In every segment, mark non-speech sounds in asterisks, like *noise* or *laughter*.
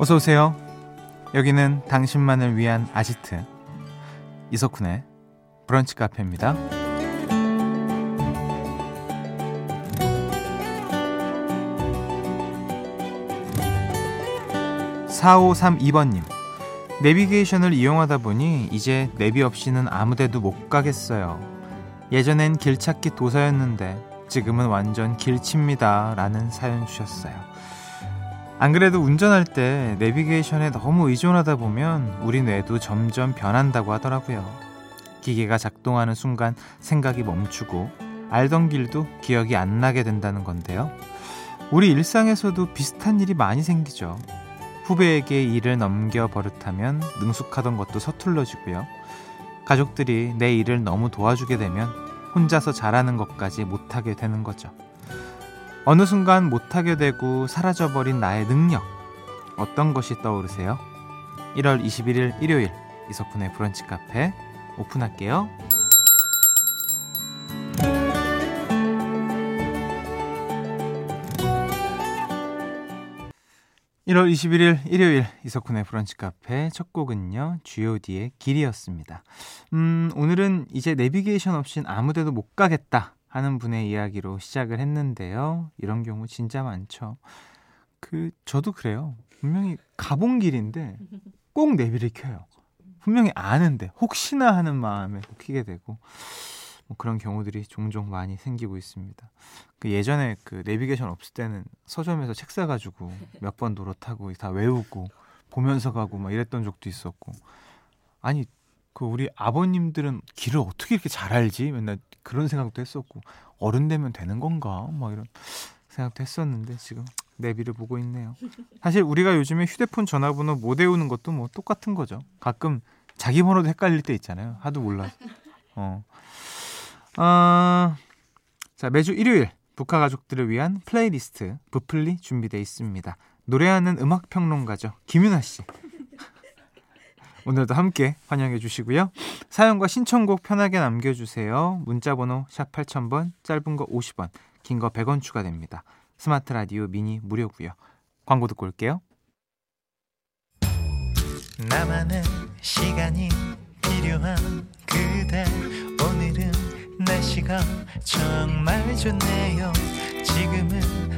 어서 오세요. 여기는 당신만을 위한 아지트 이석훈의 브런치 카페입니다. 4532번님. 내비게이션을 이용하다 보니 이제 내비 없이는 아무데도 못 가겠어요. 예전엔 길찾기 도사였는데 지금은 완전 길칩니다. 라는 사연 주셨어요. 안 그래도 운전할 때 내비게이션에 너무 의존하다 보면 우리 뇌도 점점 변한다고 하더라고요. 기계가 작동하는 순간 생각이 멈추고 알던 길도 기억이 안 나게 된다는 건데요. 우리 일상에서도 비슷한 일이 많이 생기죠. 후배에게 일을 넘겨 버릇하면 능숙하던 것도 서툴러지고요. 가족들이 내 일을 너무 도와주게 되면 혼자서 잘하는 것까지 못하게 되는 거죠. 어느 순간 못하게 되고 사라져버린 나의 능력. 어떤 것이 떠오르세요? 1월 21일 일요일 이석훈의 브런치 카페 오픈할게요. 1월 21일 일요일 이석훈의 브런치 카페 첫 곡은요. G.O.D의 길이었습니다. 음, 오늘은 이제 내비게이션 없인 아무데도 못 가겠다 하는 분의 이야기로 시작을 했는데요. 이런 경우 진짜 많죠. 그 저도 그래요. 분명히 가본 길인데 꼭 내비를 켜요. 분명히 아는데 혹시나 하는 마음에 켜게 되고 뭐 그런 경우들이 종종 많이 생기고 있습니다. 그 예전에 그 내비게이션 없을 때는 서점에서 책 사가지고 몇번 타고 다 외우고 보면서 가고 막 이랬던 적도 있었고 아니 그 우리 아버님들은 길을 어떻게 이렇게 잘 알지? 맨날 그런 생각도 했었고 어른 되면 되는 건가? 막 이런 생각도 했었는데 지금 내비를 보고 있네요. 사실 우리가 요즘에 휴대폰 전화번호 못 외우는 것도 뭐 똑같은 거죠. 가끔 자기 번호도 헷갈릴 때 있잖아요. 하도 몰라서. 어. 어, 자, 매주 일요일 브카 가족들을 위한 플레이리스트 부플리 준비되어 있습니다. 노래하는 음악 평론가죠. 김윤하 씨. 오늘도 함께 환영해 주시고요. 사연과 신청곡 편하게 남겨주세요. 문자번호 샵 8000번, 짧은 거 50원, 긴 거 100원 추가됩니다. 스마트 라디오 미니 무료고요. 광고 듣고 올게요. 나만의 시간이 필요한 그대 오늘은 날씨가 정말 좋네요 지금은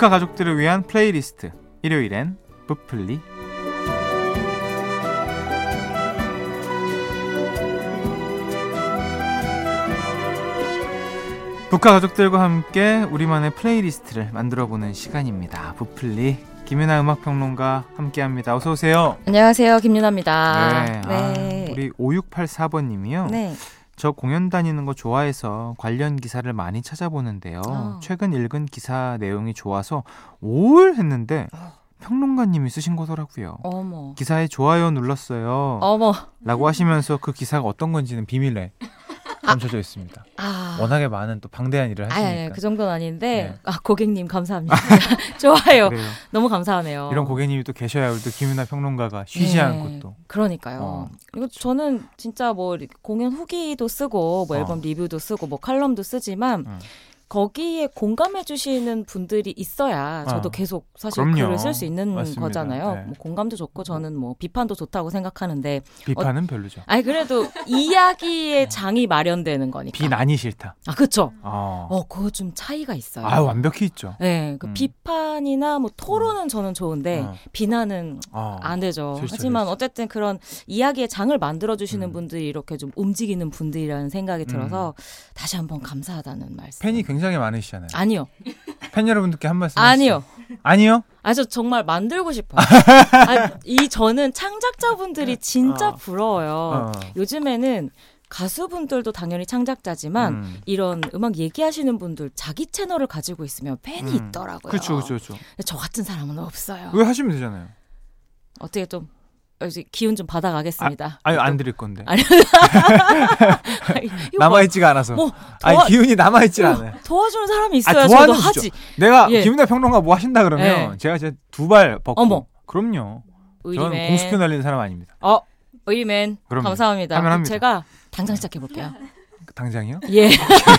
브카 가족들을 위한 플레이리스트 일요일엔 브플리 브카 가족들과 함께 우리만의 playlist를 만들어보는 시간입니다. 브플리 김윤하 음악평론가 함께합니다. 어서 오세요. 안녕하세요, 김윤하입니다. 네, 네. 아, 우리 5684번님이요. 네. 저 공연 다니는 거 좋아해서 관련 기사를 많이 찾아보는데요. 어. 최근 읽은 기사 내용이 좋아서 올 했는데 어. 평론가님이 쓰신 거더라고요. 어머. 기사에 좋아요 눌렀어요. 어머. 라고 하시면서 그 기사가 어떤 건지는 비밀에 감춰져 있습니다. 아. 워낙에 많은 또 방대한 일을 하시니까. 아니, 그 정도는 아닌데, 네. 아, 고객님 감사합니다. *laughs* 좋아요. 그래요. 너무 감사하네요. 이런 고객님이 또 계셔야 우리 또 김윤아 평론가가 쉬지 네. 않고 또. 그러니까요. 어. 이거 저는 진짜 뭐 공연 후기도 쓰고, 뭐 앨범 어. 리뷰도 쓰고, 뭐 칼럼도 쓰지만, 음. 거기에 공감해 주시는 분들이 있어야 저도 어. 계속 사실 그럼요. 글을 쓸 수 있는 맞습니다. 거잖아요. 네. 뭐 공감도 좋고 저는 뭐 비판도 좋다고 생각하는데 비판은 어, 별로죠. 아니 그래도 *laughs* 이야기의 네. 장이 마련되는 거니까. 비난이 싫다. 아 그렇죠. 어. 어 그거 좀 차이가 있어요. 아 완벽히 있죠. 네, 그 음. 비판이나 뭐 토론은 저는 좋은데 어. 비난은 어. 안 되죠. 싫죠, 하지만 싫죠. 어쨌든 그런 이야기의 장을 만들어 주시는 음. 분들이 이렇게 좀 움직이는 분들이라는 생각이 들어서 음. 다시 한번 감사하다는 말씀. 팬이 굉장히 굉장히 많으시잖아요. 아니요. 팬 여러분들께 한 말씀. 아니요. 아니요? 아, 저 정말 만들고 싶어요. *laughs* 아, 이 저는 창작자분들이 진짜 어. 부러워요. 어. 요즘에는 가수분들도 당연히 창작자지만 음. 이런 음악 얘기하시는 분들 자기 채널을 가지고 있으면 팬이 음. 있더라고요. 그렇죠, 그렇죠, 저 같은 사람은 없어요. 왜 하시면 되잖아요. 어떻게 좀 기운 좀 받아가겠습니다. 아, 아안 드릴 건데. 아니, *laughs* 남아있지가 않아서. 뭐, 도와, 아니, 기운이 남아있지 어, 않아요. 도와주는 사람이 있어야 아, 저도 하지. 내가 예. 김은혜 평론가 뭐 하신다 그러면 예. 제가 이제 두 발 벗고. 어머. 그럼요. 의리맨. 저는 공수표 날리는 사람 아닙니다. 어, 의리맨. 그럼요. 감사합니다. 제가 당장 시작해볼게요. 당장이요? 예.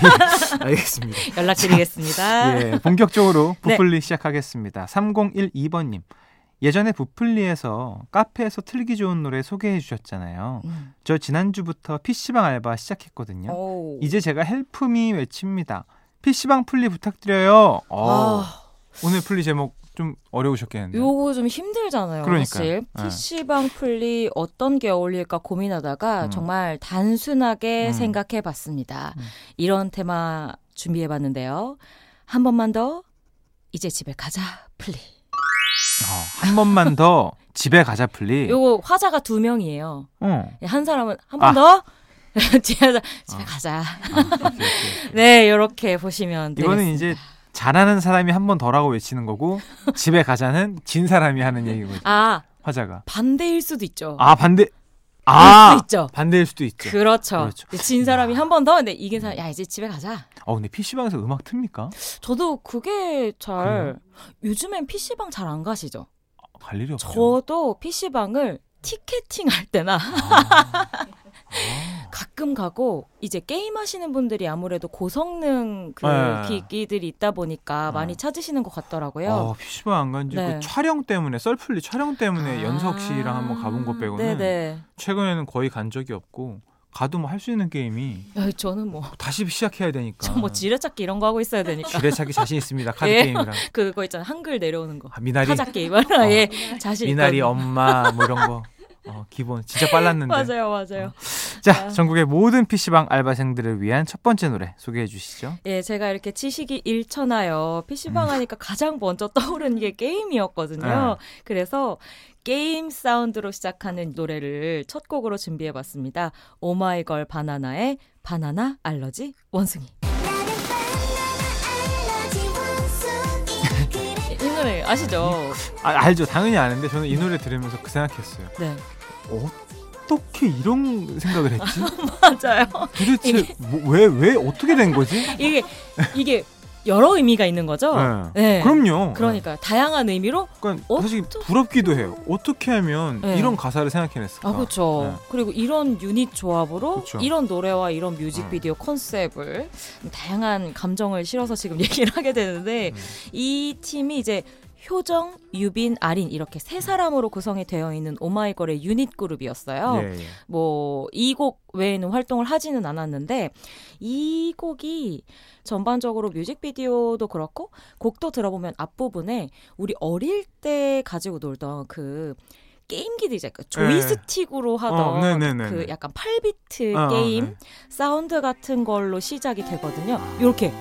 *laughs* 알겠습니다. *laughs* 연락드리겠습니다. 예, 본격적으로 부풀리 네. 시작하겠습니다. 3012번님. 예전에 브플리에서 카페에서 틀기 좋은 노래 소개해 주셨잖아요. 음. 저 지난주부터 PC방 알바 시작했거든요. 오. 이제 제가 help me 외칩니다. PC방 플리 부탁드려요. 어. 아. 오늘 플리 제목 좀 어려우셨겠는데요. 요거 좀 힘들잖아요. 그러니까. 사실 네. PC방 플리 어떤 게 어울릴까 고민하다가 음. 정말 단순하게 음. 생각해 봤습니다. 음. 이런 테마 준비해 봤는데요. 한 번만 더 이제 집에 가자 풀리. 어, 한 번만 더 *laughs* 집에 가자 플리. 요거 화자가 두 명이에요. 어. 한 사람은 한번 아. 더. *laughs* 집에, 집에 어. 가자. 아. 네, 이렇게 보시면 이거는 되겠습니다. 이제 잘하는 사람이 한 번 더라고 외치는 거고 집에 가자는 진 사람이 하는 얘기거든요. 아, 화자가 반대일 수도 있죠. 아 반대. 아, 수도 있죠. 반대일 수도 있죠. 그렇죠. 그렇죠. 진 사람이 한 번 더, 근데 이긴 사람, 야 이제 집에 가자. 어, 근데 PC방에서 음악 틉니까? 저도 그게 잘? 요즘엔 PC방 잘 안 가시죠? 갈 일이 없죠. 저도 PC방을 티켓팅 할 때나 아. 가끔 가고 이제 게임 하시는 분들이 아무래도 고성능 그 네. 기기들이 있다 보니까 네. 많이 찾으시는 것 같더라고요. 어, PC방 안 간지 그 네. 그 촬영 때문에 썰풀리 촬영 때문에 아. 연석 씨랑 한번 가본 것 빼고는 네네. 최근에는 거의 간 적이 없고 가도 뭐 할 수 있는 게임이 야, 저는 뭐 다시 시작해야 되니까 저 뭐 지뢰찾기 이런 거 하고 있어야 되니까 지뢰찾기 자신 있습니다 카드 *laughs* 예. 게임이랑 그거 있잖아 한글 내려오는 거 아, 미나리 타자 게임 어. 예 자신 미나리 엄마 뭐 이런 거 *laughs* 어, 기본 진짜 빨랐는데 *laughs* 맞아요 맞아요 어. 자 아. 전국의 모든 PC방 알바생들을 위한 첫 번째 노래 소개해 주시죠 예 제가 이렇게 지식이 일천하여 PC방 음. 하니까 가장 먼저 떠오르는 게 게임이었거든요 네. 그래서 게임 사운드로 시작하는 노래를 첫 곡으로 준비해 봤습니다. 오마이걸 바나나의 바나나 알러지 원숭이. 아시죠? 아, 알죠. 당연히 아는데 저는 이 노래 들으면서 그 생각했어요. 네. 어떻게 이런 생각을 했지? *laughs* 맞아요. 도대체 왜왜 뭐, 왜 어떻게 된 거지? 이게 이게 여러 의미가 있는 거죠. 네. 네. 그럼요. 그러니까 네. 다양한 의미로. 그러니까 어 사실 부럽기도 해요. 어떻게 하면 네. 이런 가사를 생각해냈을까? 아 그렇죠. 네. 그리고 이런 유닛 조합으로 그쵸. 이런 노래와 이런 뮤직비디오 컨셉을 다양한 감정을 실어서 지금 *laughs* 얘기를 하게 되는데 음. 이 팀이 이제 효정, 유빈, 아린 이렇게 세 사람으로 구성이 되어 있는 오마이걸의 유닛 그룹이었어요. 예, 예. 뭐 이 곡 외에는 활동을 하지는 않았는데 이 곡이 전반적으로 뮤직비디오도 그렇고 곡도 들어보면 앞부분에 우리 어릴 때 가지고 놀던 그 게임기들 이제 그 조이스틱으로 네. 하던 어, 네, 네, 그 약간 8비트 어, 게임 네. 사운드 같은 걸로 시작이 되거든요. 요렇게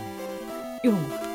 요런 거.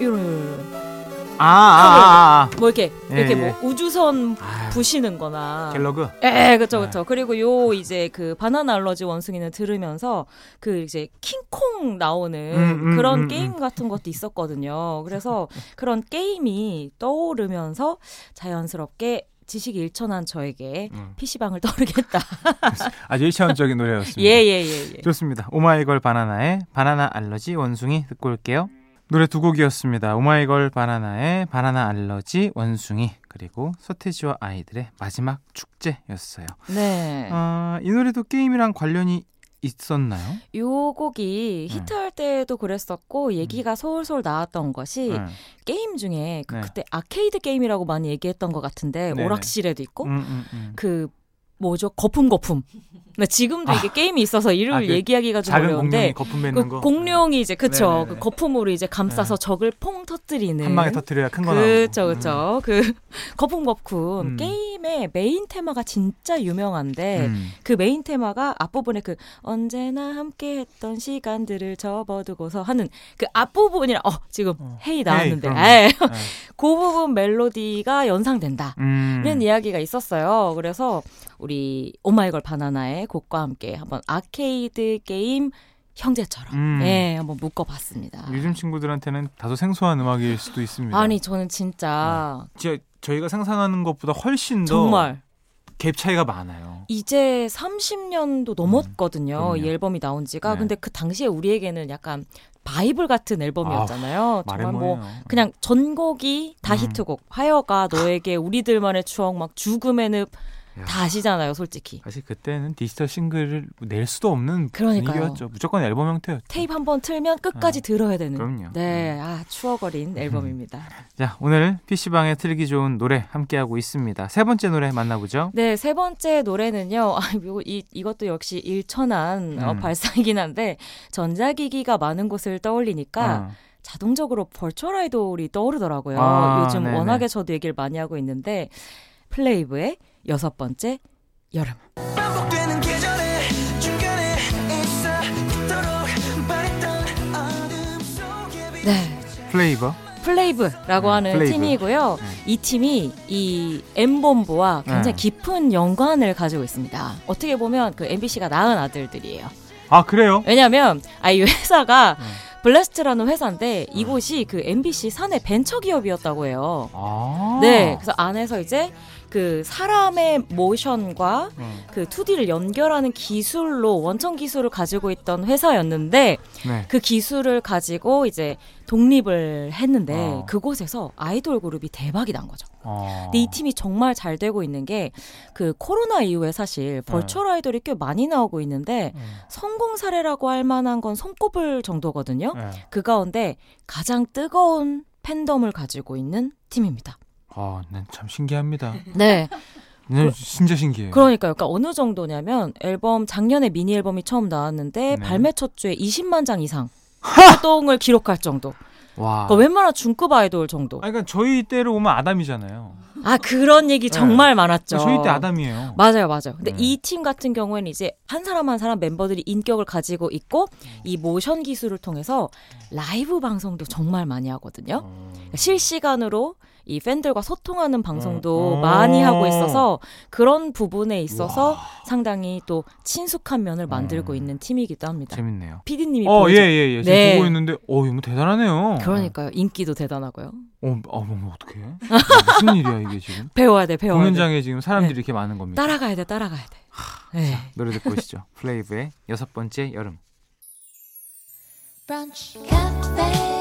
요런 요런 아, 아, 아, 아. 뭐 이렇게 예, 이렇게 뭐 예. 뭐 우주선 아, 부시는거나 갤러그 예 그렇죠 그렇죠 그리고 요 이제 그 바나나 알러지 원숭이는 들으면서 그 이제 킹콩 나오는 음, 음, 그런 음, 게임 음. 같은 것도 있었거든요 그래서 그런 게임이 떠오르면서 자연스럽게 지식이 일천한 저에게 음. PC방을 떠오르겠다. *laughs* 아주 일차원적인 노래였습니다. 예, 예, 예, 예. 좋습니다. 오마이걸 바나나의 바나나 알러지 원숭이 듣고 올게요. 노래 두 곡이었습니다. 오마이걸 바나나의 바나나 알러지 원숭이 그리고 서태지와 아이들의 마지막 축제였어요. 네. 어, 이 노래도 게임이랑 관련이 있었나요? 요 곡이 네. 히트할 때도 그랬었고 얘기가 음. 솔솔 나왔던 것이 네. 게임 중에 그, 네. 그때 아케이드 게임이라고 많이 얘기했던 것 같은데 네네. 오락실에도 있고 음, 음, 음. 그 뭐죠 거품 거품 나 지금도 이게 아. 게임이 있어서 이름을 아, 그 얘기하기가 좀 어려운데 그 공룡이 이제 그쵸 그 거품으로 이제 감싸서 네. 적을 퐁 터뜨리는 한 방에 터뜨려야 큰거 나오고 그쵸 그쵸 음. 그 *laughs* 거품 거품 음. 게임의 메인 테마가 진짜 유명한데 음. 그 메인 테마가 앞부분에 그 언제나 함께했던 시간들을 접어두고서 하는 그 앞부분이랑 어 지금 어. 헤이 나왔는데 헤이, *laughs* 그 부분 멜로디가 연상된다 음. 이야기가 있었어요 그래서 우리 오마이걸 바나나의 곡과 함께 한번 아케이드 게임 형제처럼 음. 예 한번 묶어봤습니다. 요즘 친구들한테는 다소 생소한 음악일 수도 있습니다. 아니 저는 진짜 네. 저희가 상상하는 것보다 훨씬 더 정말 갭 차이가 많아요. 이제 30년도 넘었거든요. 음, 이 앨범이 나온 지가. 네. 근데 그 당시에 우리에게는 약간 바이블 같은 앨범이었잖아요. 아, 정말 뭐 그냥 전곡이 다 음. 히트곡. 하여가 너에게 우리들만의 추억 막 죽음의 늪 다 아시잖아요, 솔직히. 사실 그때는 디지털 싱글을 낼 수도 없는 그러니까요. 분위기였죠. 무조건 앨범 형태였죠. 테이프 한 번 틀면 끝까지 네. 들어야 되는. 그럼요. 네, 음. 아 추억 어린 앨범입니다. 자, 오늘 PC방에 틀기 좋은 노래 함께하고 있습니다. 세 번째 노래 만나보죠. 네, 세 번째 노래는요. *laughs* 아, 이, 이것도 역시 일천한 어, 음. 어, 발상이긴 한데 전자기기가 많은 곳을 떠올리니까 어. 자동적으로 virtual 아이돌이 떠오르더라고요. 아, 요즘 네네. 워낙에 저도 얘기를 많이 하고 있는데 플레이브의 여섯 번째 여름. 네. 플레이버. 플레이브라고 네, 하는 플레이브. 팀이고요. 네. 이 팀이 이 엠본부와 굉장히 네. 깊은 연관을 가지고 있습니다. 어떻게 보면 그 MBC가 낳은 아들들이에요. 아 그래요? 왜냐하면 아이 회사가 네. 블래스트라는 회사인데 이곳이 그 MBC 사내 벤처 기업이었다고 해요. 아~ 네, 그래서 안에서 이제 그 사람의 모션과 음. 그 2D를 연결하는 기술로 원천 기술을 가지고 있던 회사였는데 네. 그 기술을 가지고 이제 독립을 했는데 어. 그곳에서 아이돌 그룹이 대박이 난 거죠. 어. 근데 이 팀이 정말 잘 되고 있는 게 그 코로나 이후에 사실 벌추얼 네. 아이돌이 꽤 많이 나오고 있는데 음. 성공 사례라고 할 만한 건 손꼽을 정도거든요. 네. 그 가운데 가장 뜨거운 팬덤을 가지고 있는 팀입니다. 아, 난참 신기합니다. *laughs* 네. 네, 그, 진짜 신기해요. 그러니까요. 그러니까 어느 정도냐면 앨범 작년에 미니 앨범이 처음 나왔는데 네. 발매 첫 주에 20만 장 이상 활동을 기록할 정도. 와. 그러니까 웬만한 중급 아이돌 정도. 아, 그러니까 저희 때로 오면 아담이잖아요. 아 그런 얘기 정말 네. 많았죠. 저희 때 아담이에요. 맞아요, 맞아요. 근데 네. 이팀 같은 경우에는 이제 한 사람 한 사람 멤버들이 인격을 가지고 있고 이 모션 기술을 통해서 라이브 방송도 정말 많이 하거든요. 어. 실시간으로 이 팬들과 소통하는 방송도 음. 많이 하고 있어서 그런 부분에 있어서 와. 상당히 또 친숙한 면을 만들고 음. 있는 팀이기도 합니다. 재밌네요. 피디님이 어, 예, 예, 예. 네. 보고 있는데 어, 이거 뭐 대단하네요. 그러니까요. 인기도 대단하고요. 어, 어, 뭐 어떡해? 무슨 일이야, 이게 지금? *laughs* 배워야 돼, 배워야 공연장에 돼. 지금 사람들이 네. 이렇게 많은 겁니다. 따라가야 돼, 따라가야 돼. 네. 자, 노래 듣고 오시죠. 플레이브의 여섯 번째 여름. 브런치 카페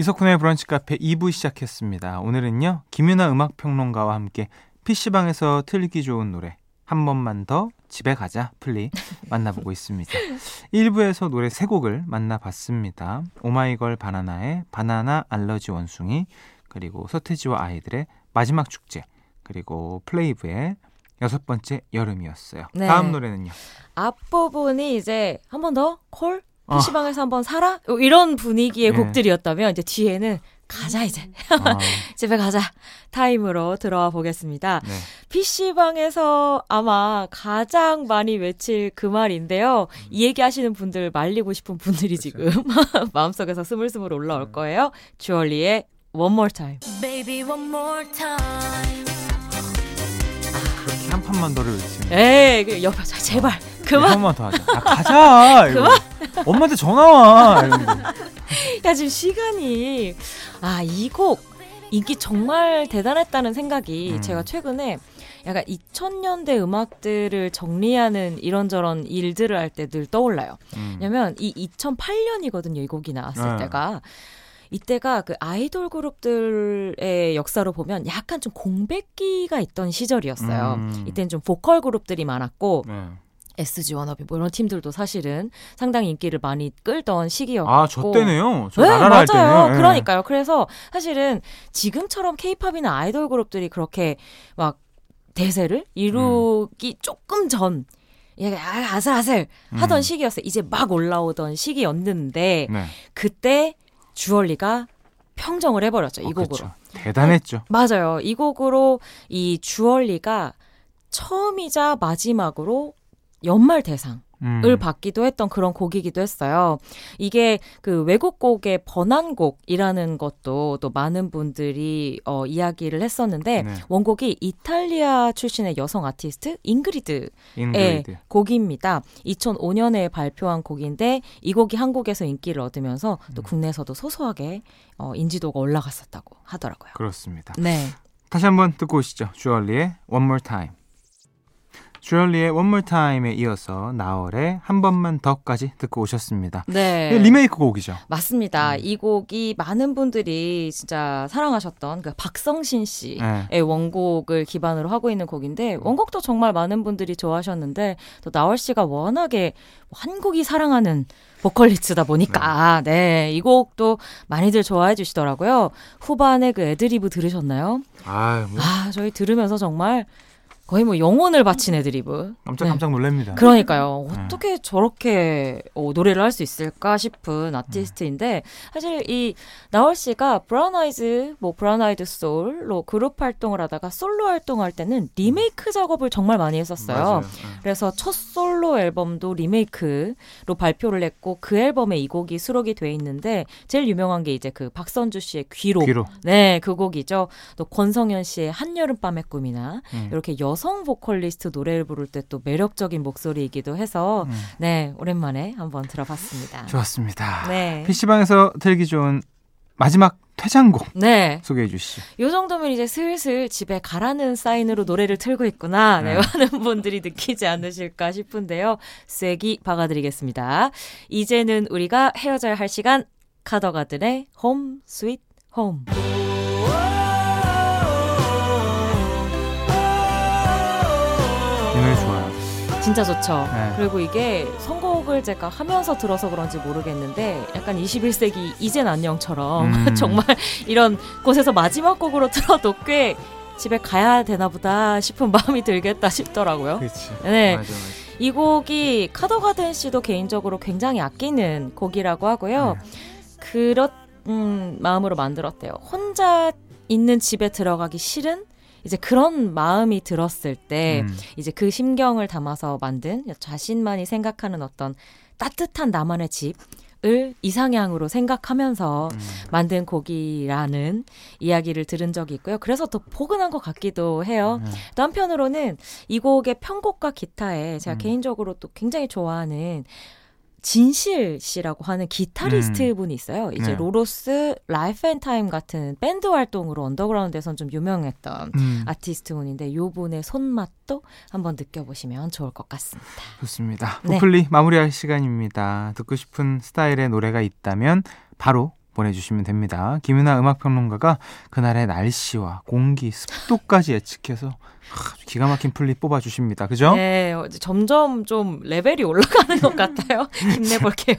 이석훈의 브런치 카페 2부 시작했습니다. 오늘은요, 김윤아 음악평론가와 함께 PC방에서 틀기 좋은 노래, 한 번만 더 집에 가자 플리 만나보고 있습니다. *laughs* 1부에서 노래 3곡을 만나봤습니다. 오마이걸 바나나의 바나나 알러지 원숭이, 그리고 서태지와 아이들의 마지막 축제, 그리고 플레이브의 여섯 번째 여름이었어요. 네. 다음 노래는요? 앞부분이 이제 한 번 더 콜? PC방에서 어. 한번 살아? 이런 분위기의 네. 곡들이었다면 이제 뒤에는 가자 이제 아. *laughs* 집에 가자 타임으로 들어와 보겠습니다. 네. PC방에서 아마 가장 많이 외칠 그 말인데요. 이 얘기 하시는 분들 말리고 싶은 분들이 그쵸. 지금 *laughs* 마음속에서 스물스물 올라올 네. 거예요. 주얼리의 One More Time. Baby, one more time. 그렇게 한 판만 더를 외치는. 에이, 그 옆에 제발. 그만. 한번 더 하자. 아, 가자. *laughs* 그만. 엄마한테 전화 와. *laughs* 야 지금 시간이 아 이 곡 인기 정말 대단했다는 생각이 음. 제가 최근에 약간 2000년대 음악들을 정리하는 이런저런 일들을 할 때 늘 떠올라요. 음. 왜냐면 이 2008년이거든요. 이 곡이 나왔을 네. 때가. 이때가 그 아이돌 그룹들의 역사로 보면 약간 좀 공백기가 있던 시절이었어요. 음. 이때는 좀 보컬 그룹들이 많았고 네. SG 워너비 뭐 이런 팀들도 사실은 상당히 인기를 많이 끌던 시기였고 아, 저 때네요. 저 네, 맞아요. 때는. 네. 그러니까요. 그래서 사실은 지금처럼 케이팝이나 아이돌 그룹들이 그렇게 막 대세를 이루기 음. 조금 전 아, 아슬아슬 하던 음. 시기였어요. 이제 막 올라오던 시기였는데 네. 그때 주얼리가 평정을 해버렸죠. 이 어, 곡으로. 그렇죠. 대단했죠. 네, 맞아요. 이 곡으로 이 주얼리가 처음이자 마지막으로 연말 대상 음. 을 받기도 했던 그런 곡이기도 했어요. 이게 그 외국 곡의 번안곡이라는 것도 또 많은 분들이 어, 이야기를 했었는데 네. 원곡이 이탈리아 출신의 여성 아티스트 잉그리드의 잉그리드. 곡입니다. 2005년에 발표한 곡인데 이 곡이 한국에서 인기를 얻으면서 또 음. 국내에서도 소소하게 어, 인지도가 올라갔었다고 하더라고요. 그렇습니다. 네. 다시 한번 듣고 오시죠. 주얼리의 One More Time. 주얼리의 One More Time에 이어서 나월의 한 번만 더까지 듣고 오셨습니다. 네. 리메이크 곡이죠. 맞습니다. 음. 이 곡이 많은 분들이 진짜 사랑하셨던 그 박성신 씨의 네. 원곡을 기반으로 하고 있는 곡인데 원곡도 정말 많은 분들이 좋아하셨는데 또 나월 씨가 워낙에 한국이 사랑하는 보컬리스트다 보니까 네. 네, 이 곡도 많이들 좋아해 주시더라고요. 후반에 그 애드리브 들으셨나요? 아, 뭐. 아 저희 들으면서 정말 거의 뭐 영혼을 바친 애드리브. 깜짝 깜짝 네. 놀랍니다. 그러니까요. 네. 어떻게 저렇게 어, 노래를 할 수 있을까 싶은 아티스트인데 사실 이 나얼 씨가 브라운 아이즈, 뭐 브라운 아이드 소울로 그룹 활동을 하다가 솔로 활동할 때는 리메이크 작업을 정말 많이 했었어요. 네. 그래서 첫 솔로 앨범도 리메이크로 발표를 했고 그 앨범에 이 곡이 수록이 돼 있는데 제일 유명한 게 이제 그 박선주 씨의 귀로. 귀로. 네, 그 곡이죠. 또 권성현 씨의 한여름밤의 꿈이나 음. 이렇게 여 여성 보컬리스트 노래를 부를 때 또 매력적인 목소리이기도 해서 음. 네 오랜만에 한번 들어봤습니다. 좋았습니다. 네. PC방에서 들기 좋은 마지막 퇴장곡 네. 소개해 주시죠. 요 정도면 이제 슬슬 집에 가라는 사인으로 노래를 틀고 있구나. 네. 네. 많은 분들이 느끼지 않으실까 싶은데요. 쐐기 박아드리겠습니다. 이제는 우리가 헤어져야 할 시간 카더가든의 Home Sweet Home. 진짜 좋죠. 네. 그리고 이게 선곡을 제가 하면서 들어서 그런지 모르겠는데 약간 21세기 이젠 안녕처럼 음. *laughs* 정말 이런 곳에서 마지막 곡으로 틀어도 꽤 집에 가야 되나 보다 싶은 *laughs* 마음이 들겠다 싶더라고요. 그치. 네. 맞아, 맞아. 이 곡이 카더가든 씨도 개인적으로 굉장히 아끼는 곡이라고 하고요. 네. 그런 음, 마음으로 만들었대요. 혼자 있는 집에 들어가기 싫은 이제 그런 마음이 들었을 때 음. 이제 그 심경을 담아서 만든 자신만이 생각하는 어떤 따뜻한 나만의 집. 을 이상향으로 생각하면서 음. 만든 곡이라는 이야기를 들은 적이 있고요. 그래서 더 포근한 것 같기도 해요. 음. 또 한편으로는 이 곡의 편곡과 기타에 제가 음. 개인적으로 또 굉장히 좋아하는 진실 씨라고 하는 기타리스트 음. 분이 있어요. 이제 네. 로로스, 라이프 앤 타임 같은 밴드 활동으로 언더그라운드에선 좀 유명했던 음. 아티스트 분인데 요 분의 손맛도 한번 느껴보시면 좋을 것 같습니다. 좋습니다. 브플리 네. 마무리할 시간입니다. 듣고 싶은 스타일의 노래가 있다면 바로 보내주시면 됩니다. 김윤하 음악평론가가 그날의 날씨와 공기, 습도까지 예측해서 기가 막힌 플리 뽑아주십니다. 그죠? 네, 점점 좀 레벨이 올라가는 것 같아요. *laughs* 힘내볼게요.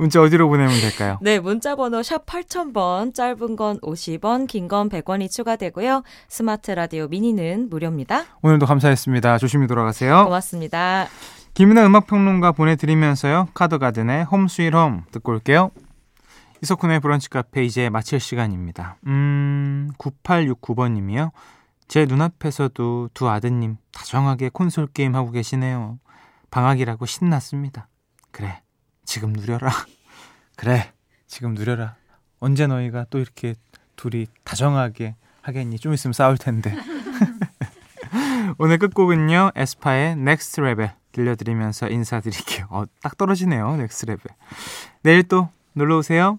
문자 어디로 보내면 될까요? 네, 문자 번호 샵 8000번, 짧은 건 50원, 긴 건 100원이 추가되고요. 스마트 라디오 미니는 무료입니다. 오늘도 감사했습니다. 조심히 돌아가세요. 고맙습니다. 김윤하 음악평론가 보내드리면서요. 카더가든의 Home Sweet Home 듣고 올게요. 이석훈의 브런치 카페 이제 마칠 시간입니다. 음, 9869번님이요. 제 눈앞에서도 두 아드님 다정하게 콘솔 게임 하고 계시네요. 방학이라고 신났습니다. 그래, 지금 누려라. *laughs* 그래, 지금 누려라. 언제 너희가 또 이렇게 둘이 다정하게 하겠니? 좀 있으면 싸울 텐데. *laughs* 오늘 끝곡은요, 에스파의 Next Level 들려드리면서 인사드릴게요. 어, 딱 떨어지네요, Next Level. 내일 또 놀러 오세요.